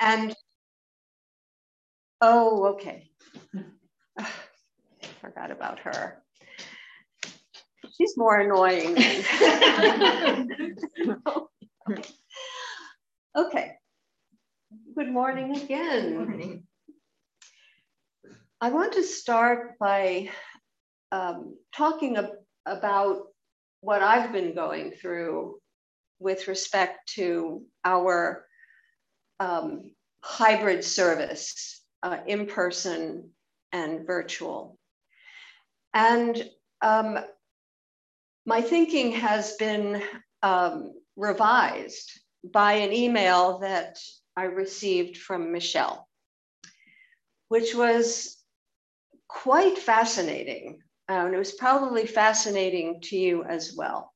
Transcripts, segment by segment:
And oh, okay. I Forgot about her. She's more annoying. okay. Good morning again. Good morning. I want to start by um, talking ab about what I've been going through with respect to our um, hybrid service, uh, in person and virtual. And um, my thinking has been um, revised by an email that I received from Michelle, which was quite fascinating. Uh, and it was probably fascinating to you as well.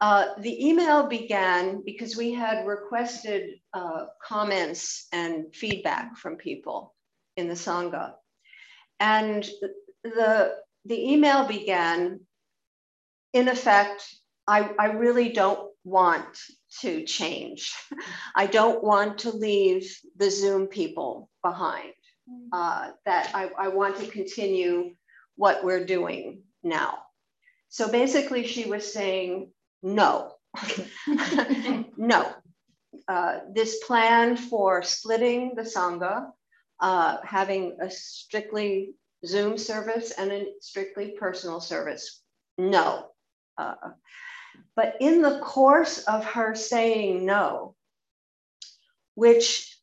Uh, the email began because we had requested uh, comments and feedback from people in the Sangha. And the, the email began, in effect, I, I really don't want to change. I don't want to leave the Zoom people behind. Mm. Uh, that I, I want to continue what we're doing now. So basically, she was saying, no, no. Uh, this plan for splitting the Sangha, uh, having a strictly Zoom service and a strictly personal service, no. Uh, but in the course of her saying no, which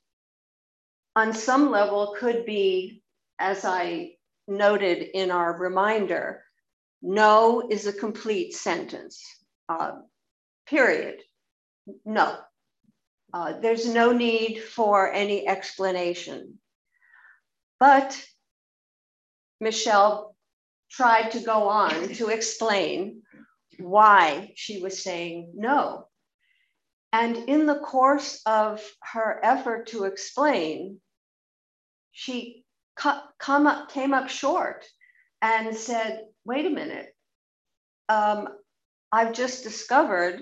on some level could be, as I noted in our reminder, no is a complete sentence, uh, period. No. Uh, there's no need for any explanation. But Michelle tried to go on to explain why she was saying no. And in the course of her effort to explain, she come up, came up short and said, wait a minute, um, I've just discovered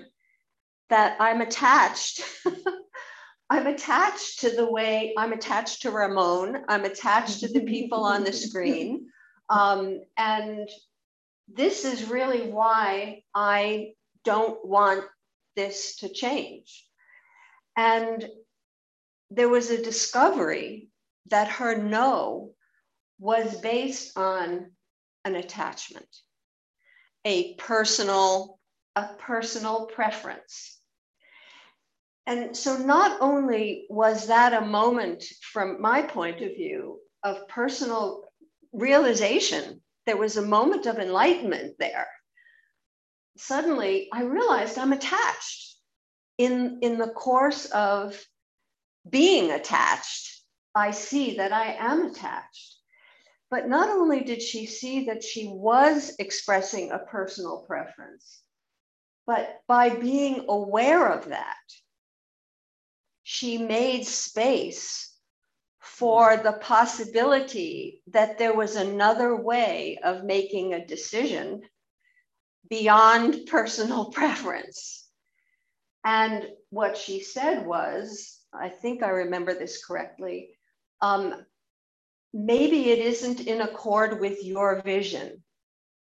that I'm attached. I'm attached to the way I'm attached to Ramon. I'm attached to the people on the screen. Um, and this is really why I don't want this to change. And there was a discovery that her no was based on an attachment, a personal, a personal preference. And so not only was that a moment from my point of view of personal realization, there was a moment of enlightenment there. Suddenly I realized I'm attached in, in the course of being attached I see that I am attached. But not only did she see that she was expressing a personal preference, but by being aware of that, she made space for the possibility that there was another way of making a decision beyond personal preference. And what she said was, I think I remember this correctly, um, maybe it isn't in accord with your vision.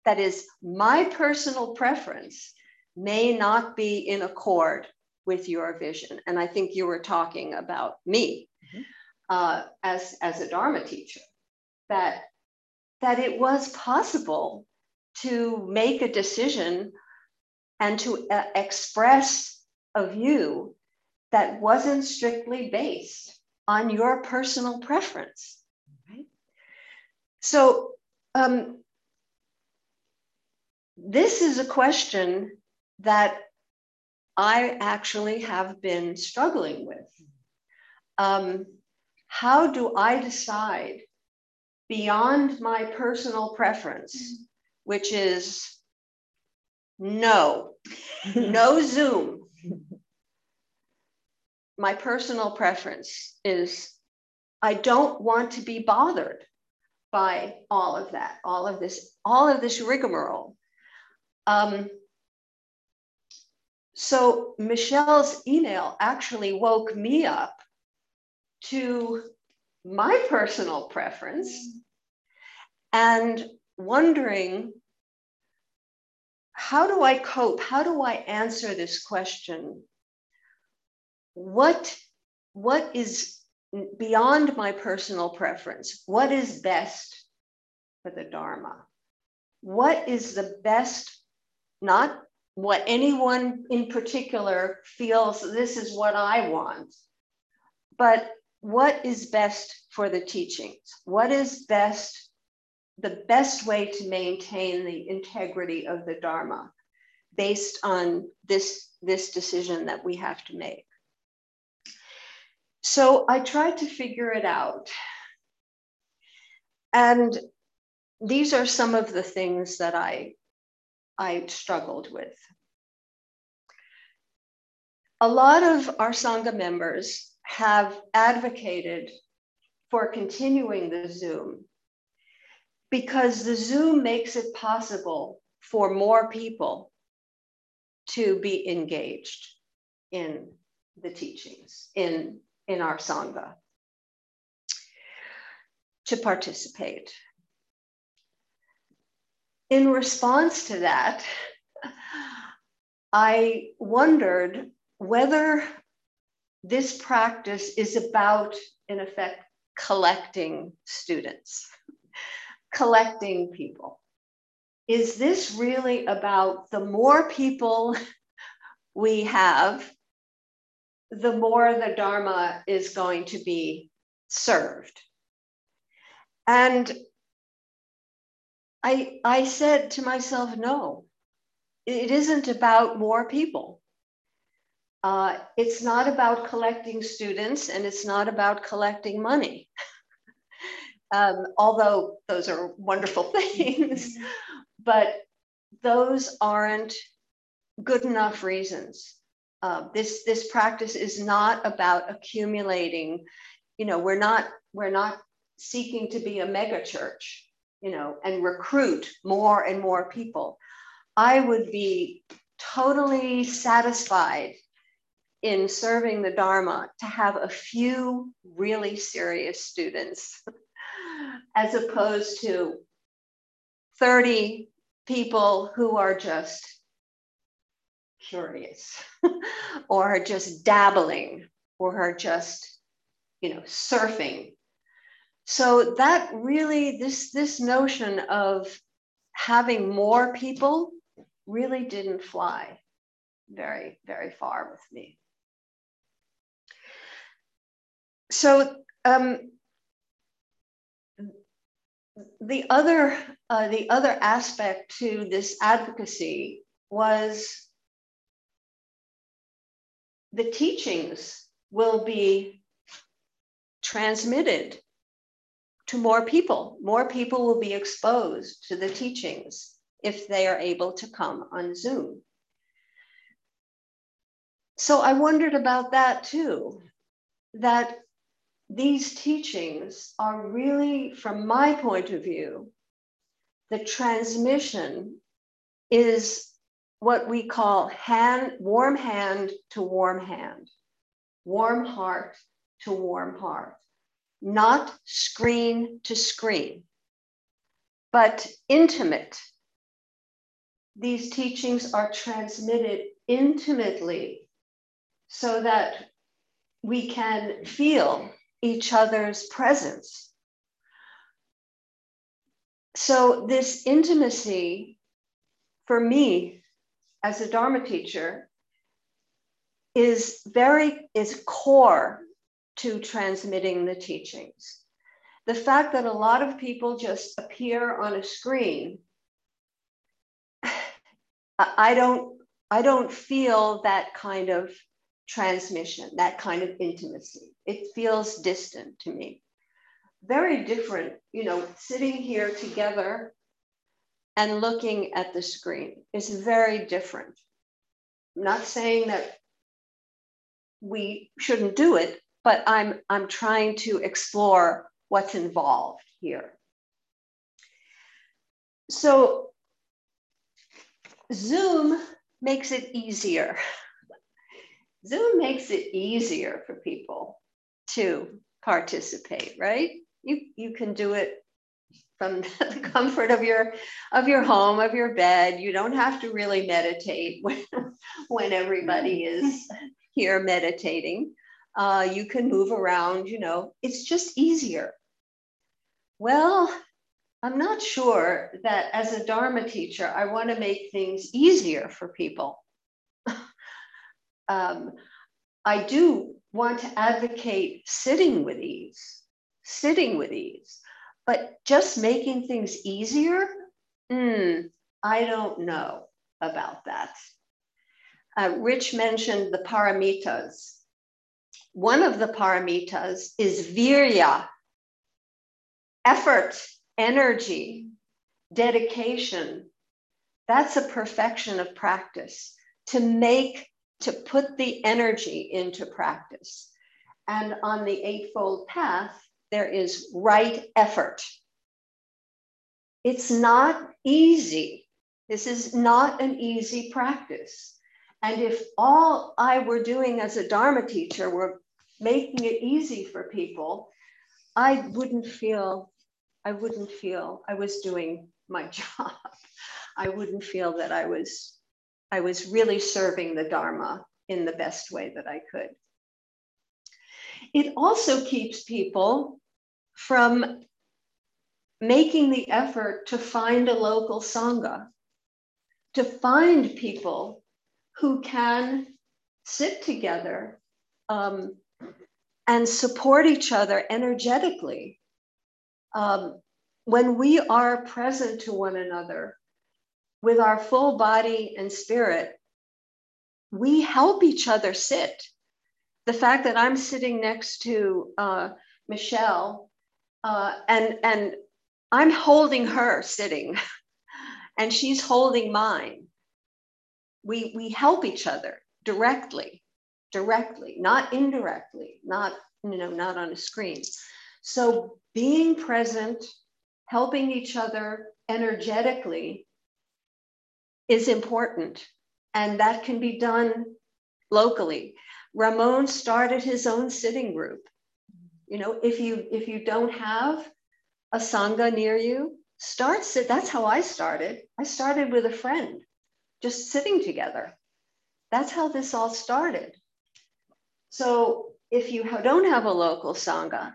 That is, my personal preference may not be in accord with your vision. And I think you were talking about me mm-hmm. uh, as, as a Dharma teacher, that, that it was possible to make a decision and to uh, express a view that wasn't strictly based on your personal preference. So, um, this is a question that I actually have been struggling with. Um, how do I decide beyond my personal preference, which is no, no Zoom, my personal preference is I don't want to be bothered by all of that, all of this, all of this rigmarole. Um, so Michelle's email actually woke me up to my personal preference and wondering how do I cope? How do I answer this question? What, what is beyond my personal preference? What is best for the Dharma? What is the best, not what anyone in particular feels this is what I want, but what is best for the teachings? What is best, the best way to maintain the integrity of the Dharma based on this, this decision that we have to make? So I tried to figure it out. And these are some of the things that I, I struggled with. A lot of our Sangha members have advocated for continuing the Zoom because the Zoom makes it possible for more people to be engaged in the teachings, in, in our Sangha, to participate. In response to that, I wondered whether this practice is about, in effect, collecting students, collecting people. Is this really about the more people we have, the more the Dharma is going to be served? And I, I said to myself, no, it isn't about more people. Uh, it's not about collecting students and it's not about collecting money. um, although those are wonderful things, but those aren't good enough reasons. Uh, this this practice is not about accumulating. You know, we're not we're not seeking to be a mega church. You know, and recruit more and more people. I would be totally satisfied in serving the Dharma to have a few really serious students as opposed to 30 people who are just curious or are just dabbling or are just you know surfing. So that really this this notion of having more people really didn't fly very very far with me. So um, the other uh, the other aspect to this advocacy was the teachings will be transmitted to more people. More people will be exposed to the teachings if they are able to come on Zoom. So I wondered about that too, that these teachings are really, from my point of view, the transmission is what we call hand, warm hand to warm hand, warm heart to warm heart, not screen to screen, but intimate. These teachings are transmitted intimately so that we can feel each other's presence. So, this intimacy for me as a Dharma teacher is very is core to transmitting the teachings. The fact that a lot of people just appear on a screen, I don't I don't feel that kind of transmission, that kind of intimacy. It feels distant to me. Very different, you know, sitting here together and looking at the screen is very different. I'm not saying that we shouldn't do it, but I'm, I'm trying to explore what's involved here. So Zoom makes it easier Zoom makes it easier for people to participate, right? You, you can do it from the comfort of your of your home of your bed. You don't have to really meditate when, when everybody is here meditating. Uh, you can move around you know. It's just easier. Well i'm not sure that as a dharma teacher i want to make things easier for people. Um, i do want to advocate sitting with ease sitting with ease but just making things easier, mm, I don't know about that. Uh, Rich mentioned the paramitas. One of the paramitas is virya, effort, energy, dedication. That's a perfection of practice to make, to put the energy into practice. And on the Eightfold Path, there is right effort. It's not easy. This is not an easy practice. And if all I were doing as a Dharma teacher were making it easy for people, I wouldn't feel, I wouldn't feel I was doing my job. I wouldn't feel that I was, I was really serving the Dharma in the best way that I could. It also keeps people from making the effort to find a local Sangha, to find people who can sit together um, and support each other energetically. Um, when we are present to one another with our full body and spirit, we help each other sit. The fact that I'm sitting next to uh, Michelle uh, and and I'm holding her sitting, and she's holding mine. We we help each other directly, directly, not indirectly, not you know not on a screen. So being present, helping each other energetically is important, and that can be done locally. Ramon started his own sitting group you know, if you if you don't have a sangha near you, start sit. That's how I started. I started with a friend, just sitting together. That's how this all started. So if you don't have a local sangha,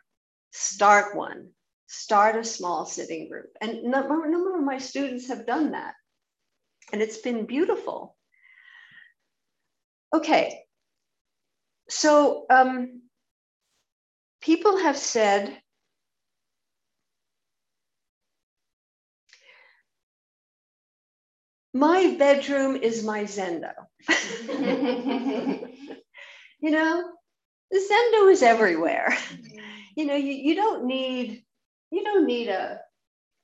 start one. Start a small sitting group. And a number of my students have done that. And it's been beautiful. Okay. So um, people have said my bedroom is my zendo. You know the zendo is everywhere. You know you, you don't need you don't need a,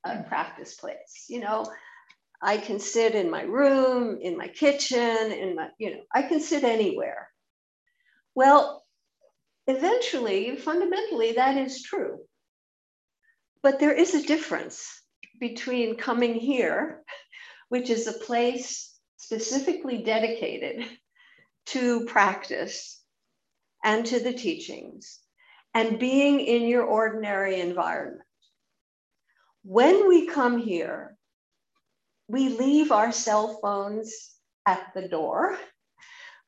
a practice place. You know i can sit in my room in my kitchen in my you know i can sit anywhere well eventually, fundamentally, that is true. But there is a difference between coming here, which is a place specifically dedicated to practice and to the teachings, and being in your ordinary environment. When we come here, we leave our cell phones at the door.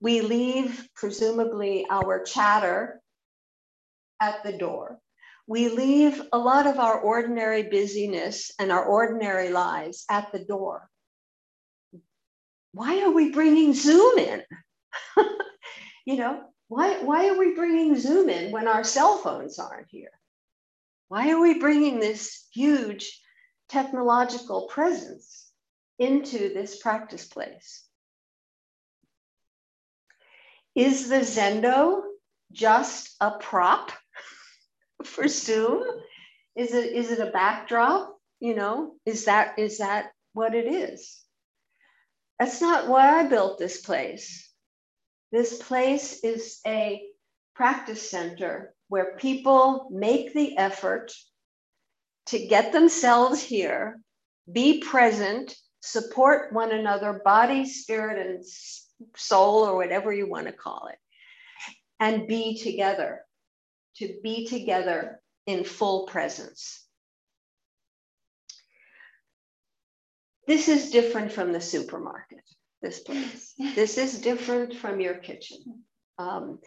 We leave, presumably, our chatter at the door. We leave a lot of our ordinary busyness and our ordinary lives at the door. Why are we bringing Zoom in? you know, why, why are we bringing Zoom in when our cell phones aren't here? Why are we bringing this huge technological presence into this practice place? Is the Zendo just a prop for Zoom? Is it is it a backdrop? You know, is that is that what it is? That's not why I built this place. This place is a practice center where people make the effort to get themselves here, be present, support one another, body, spirit, and soul, or whatever you want to call it, and be together to be together in full presence. This is different from the supermarket, this place. this is different from your kitchen. Um,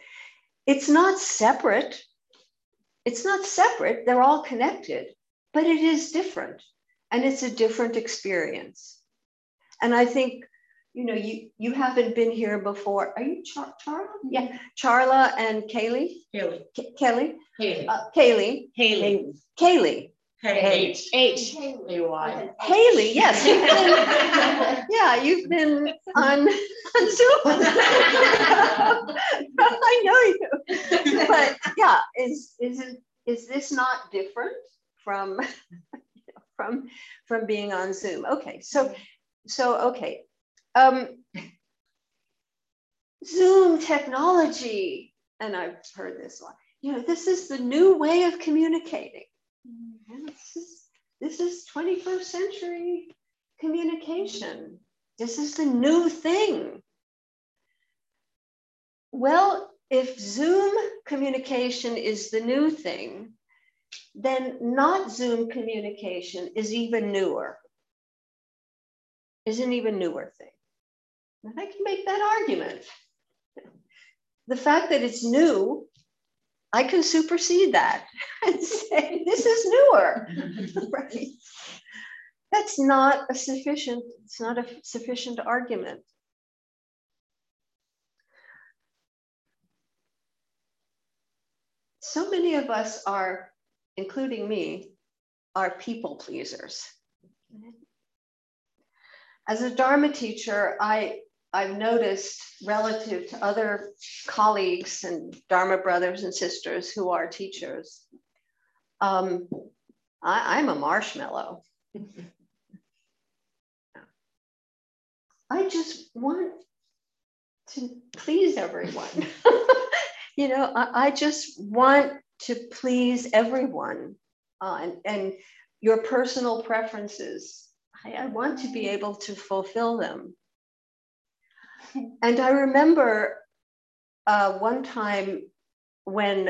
it's not separate. It's not separate. They're all connected, but it is different. And it's a different experience. And I think you know, you you haven't been here before. Are you Char- Charla? Yeah, Charla and Kaylee. Haley. K- Kelly. Haley. Uh, Kaylee. Haley. Kaylee. H. H. A Y. Haley. Yes. You've been, yeah, you've been on on Zoom. I know you. But yeah, is is it is this not different from from from being on Zoom? Okay, so so okay um, Zoom technology, and I've heard this a lot, you know, this is the new way of communicating. This is, this is 21st century communication. This is the new thing. Well, if Zoom communication is the new thing, then not Zoom communication is even newer, is an even newer thing. And I can make that argument. The fact that it's new, I can supersede that and say this is newer. right? That's not a sufficient, it's not a sufficient argument. So many of us are, including me, are people pleasers. As a Dharma teacher, I I've noticed relative to other colleagues and Dharma brothers and sisters who are teachers, um, I, I'm a marshmallow. I just want to please everyone. you know, I, I, just want to please everyone uh, and, and your personal preferences. I, I want to be able to fulfill them and I remember uh, one time when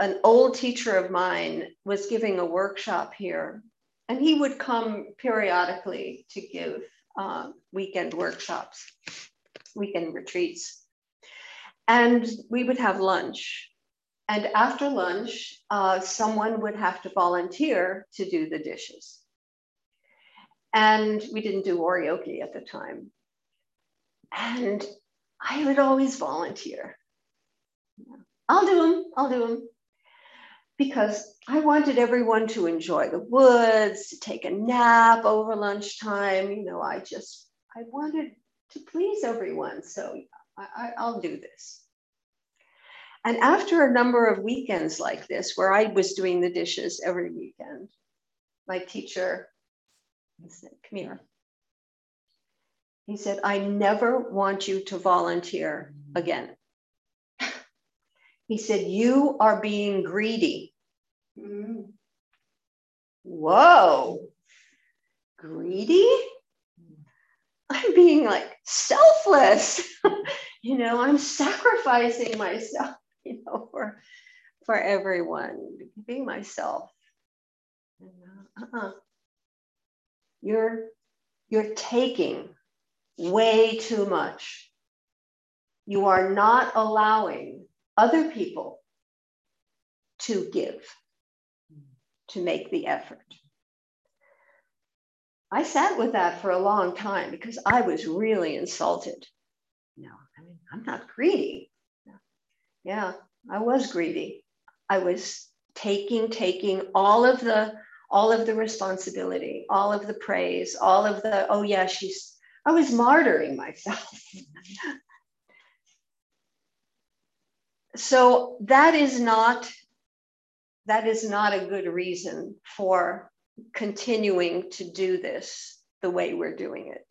an old teacher of mine was giving a workshop here, and he would come periodically to give uh, weekend workshops, weekend retreats. And we would have lunch. And after lunch, uh, someone would have to volunteer to do the dishes. And we didn't do oryoki at the time. And I would always volunteer. I'll do them, I'll do them. Because I wanted everyone to enjoy the woods, to take a nap over lunchtime. You know, I just, I wanted to please everyone. So I, will do this. And after a number of weekends like this, where I was doing the dishes every weekend, my teacher said, Come here. He said, I never want you to volunteer again. He said, You are being greedy. Mm. Whoa, greedy? I'm being like selfless. you know, I'm sacrificing myself, you know, for, for everyone, being myself. Uh-uh. You're, you're taking way too much. You are not allowing other people to give, to make the effort. I sat with that for a long time because I was really insulted. No, I mean, I'm not greedy. Yeah, I was greedy. I was taking, taking all of the all of the responsibility, all of the praise, all of the, oh yeah, she's I was martyring myself. so that is not that is not a good reason for continuing to do this the way we're doing it.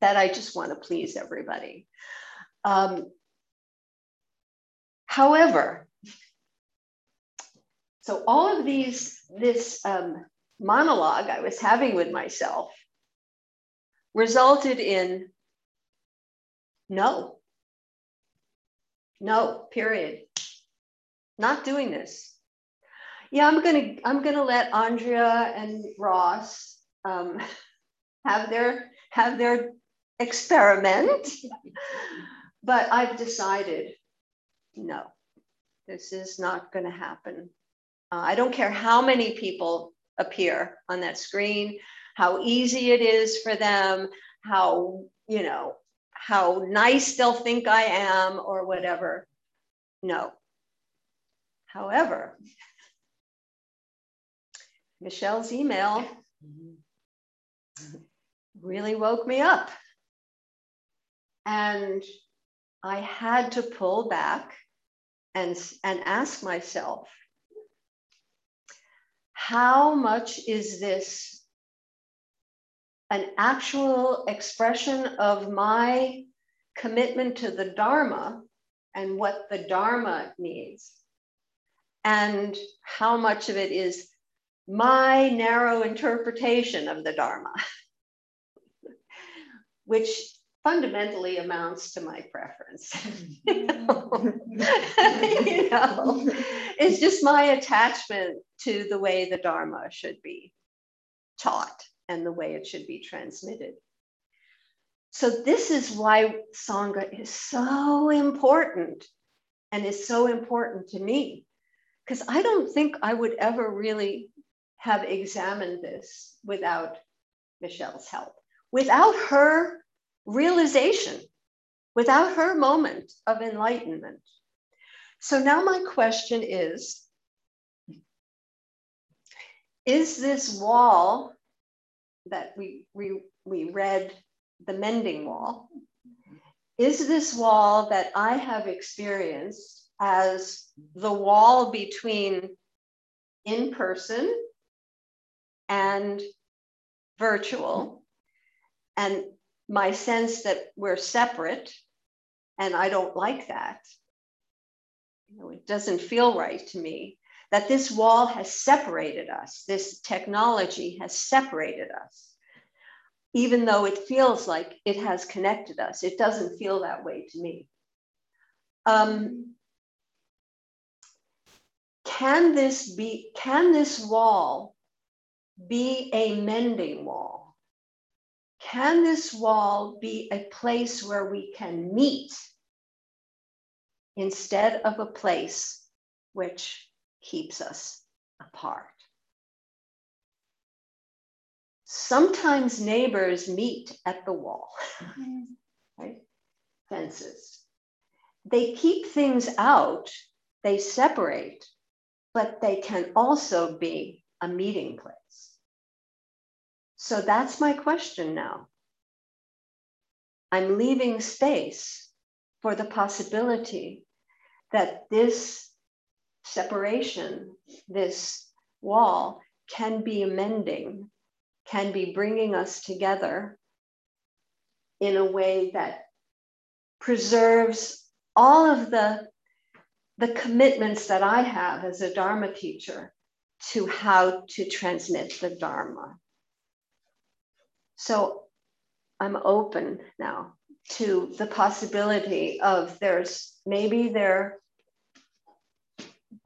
That I just want to please everybody. Um, however, so all of these, this um, monologue I was having with myself resulted in no. No, period. not doing this. Yeah, I'm gonna I'm gonna let Andrea and Ross um, have their have their experiment, but I've decided no, this is not to happen. Uh, I don't care how many people appear on that screen, how easy it is for them, how you know how nice they'll think I am or whatever. No. However, Michelle's email really woke me up. And I had to pull back and, and ask myself, how much is this an actual expression of my commitment to the Dharma and what the Dharma needs? And how much of it is my narrow interpretation of the Dharma, which fundamentally amounts to my preference. you, know? it's just my attachment to the way the Dharma should be taught and the way it should be transmitted. So, this is why Sangha is so important and is so important to me. Because I don't think I would ever really have examined this without Michelle's help, without her realization, without her moment of enlightenment. So now my question is Is this wall that we, we, we read, the mending wall, is this wall that I have experienced as the wall between in person and virtual, and my sense that we're separate, and I don't like that. You know, it doesn't feel right to me that this wall has separated us, this technology has separated us. Even though it feels like it has connected us, it doesn't feel that way to me. Um, can this be, can this wall be a mending wall? Can this wall be a place where we can meet instead of a place which keeps us apart? Sometimes neighbors meet at the wall, right? Fences. They keep things out, they separate, but they can also be a meeting place. So that's my question now. I'm leaving space for the possibility that this separation, this wall, can be amending, can be bringing us together in a way that preserves all of the, the commitments that I have as a Dharma teacher to how to transmit the Dharma. So I'm open now to the possibility of there's maybe there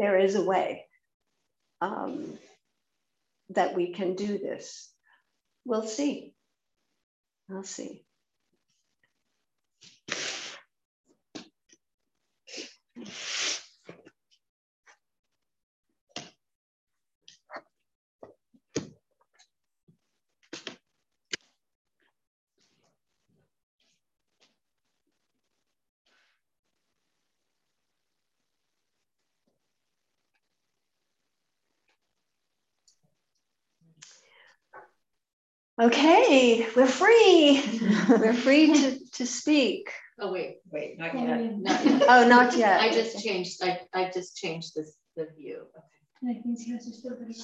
there is a way um, that we can do this. We'll see. I'll see. Okay, we're free. we're free to, to speak. Oh wait, wait, not yet. Not yet. Oh, not yet. I just changed. I, I just changed this the view. Okay. And I think yours are still pretty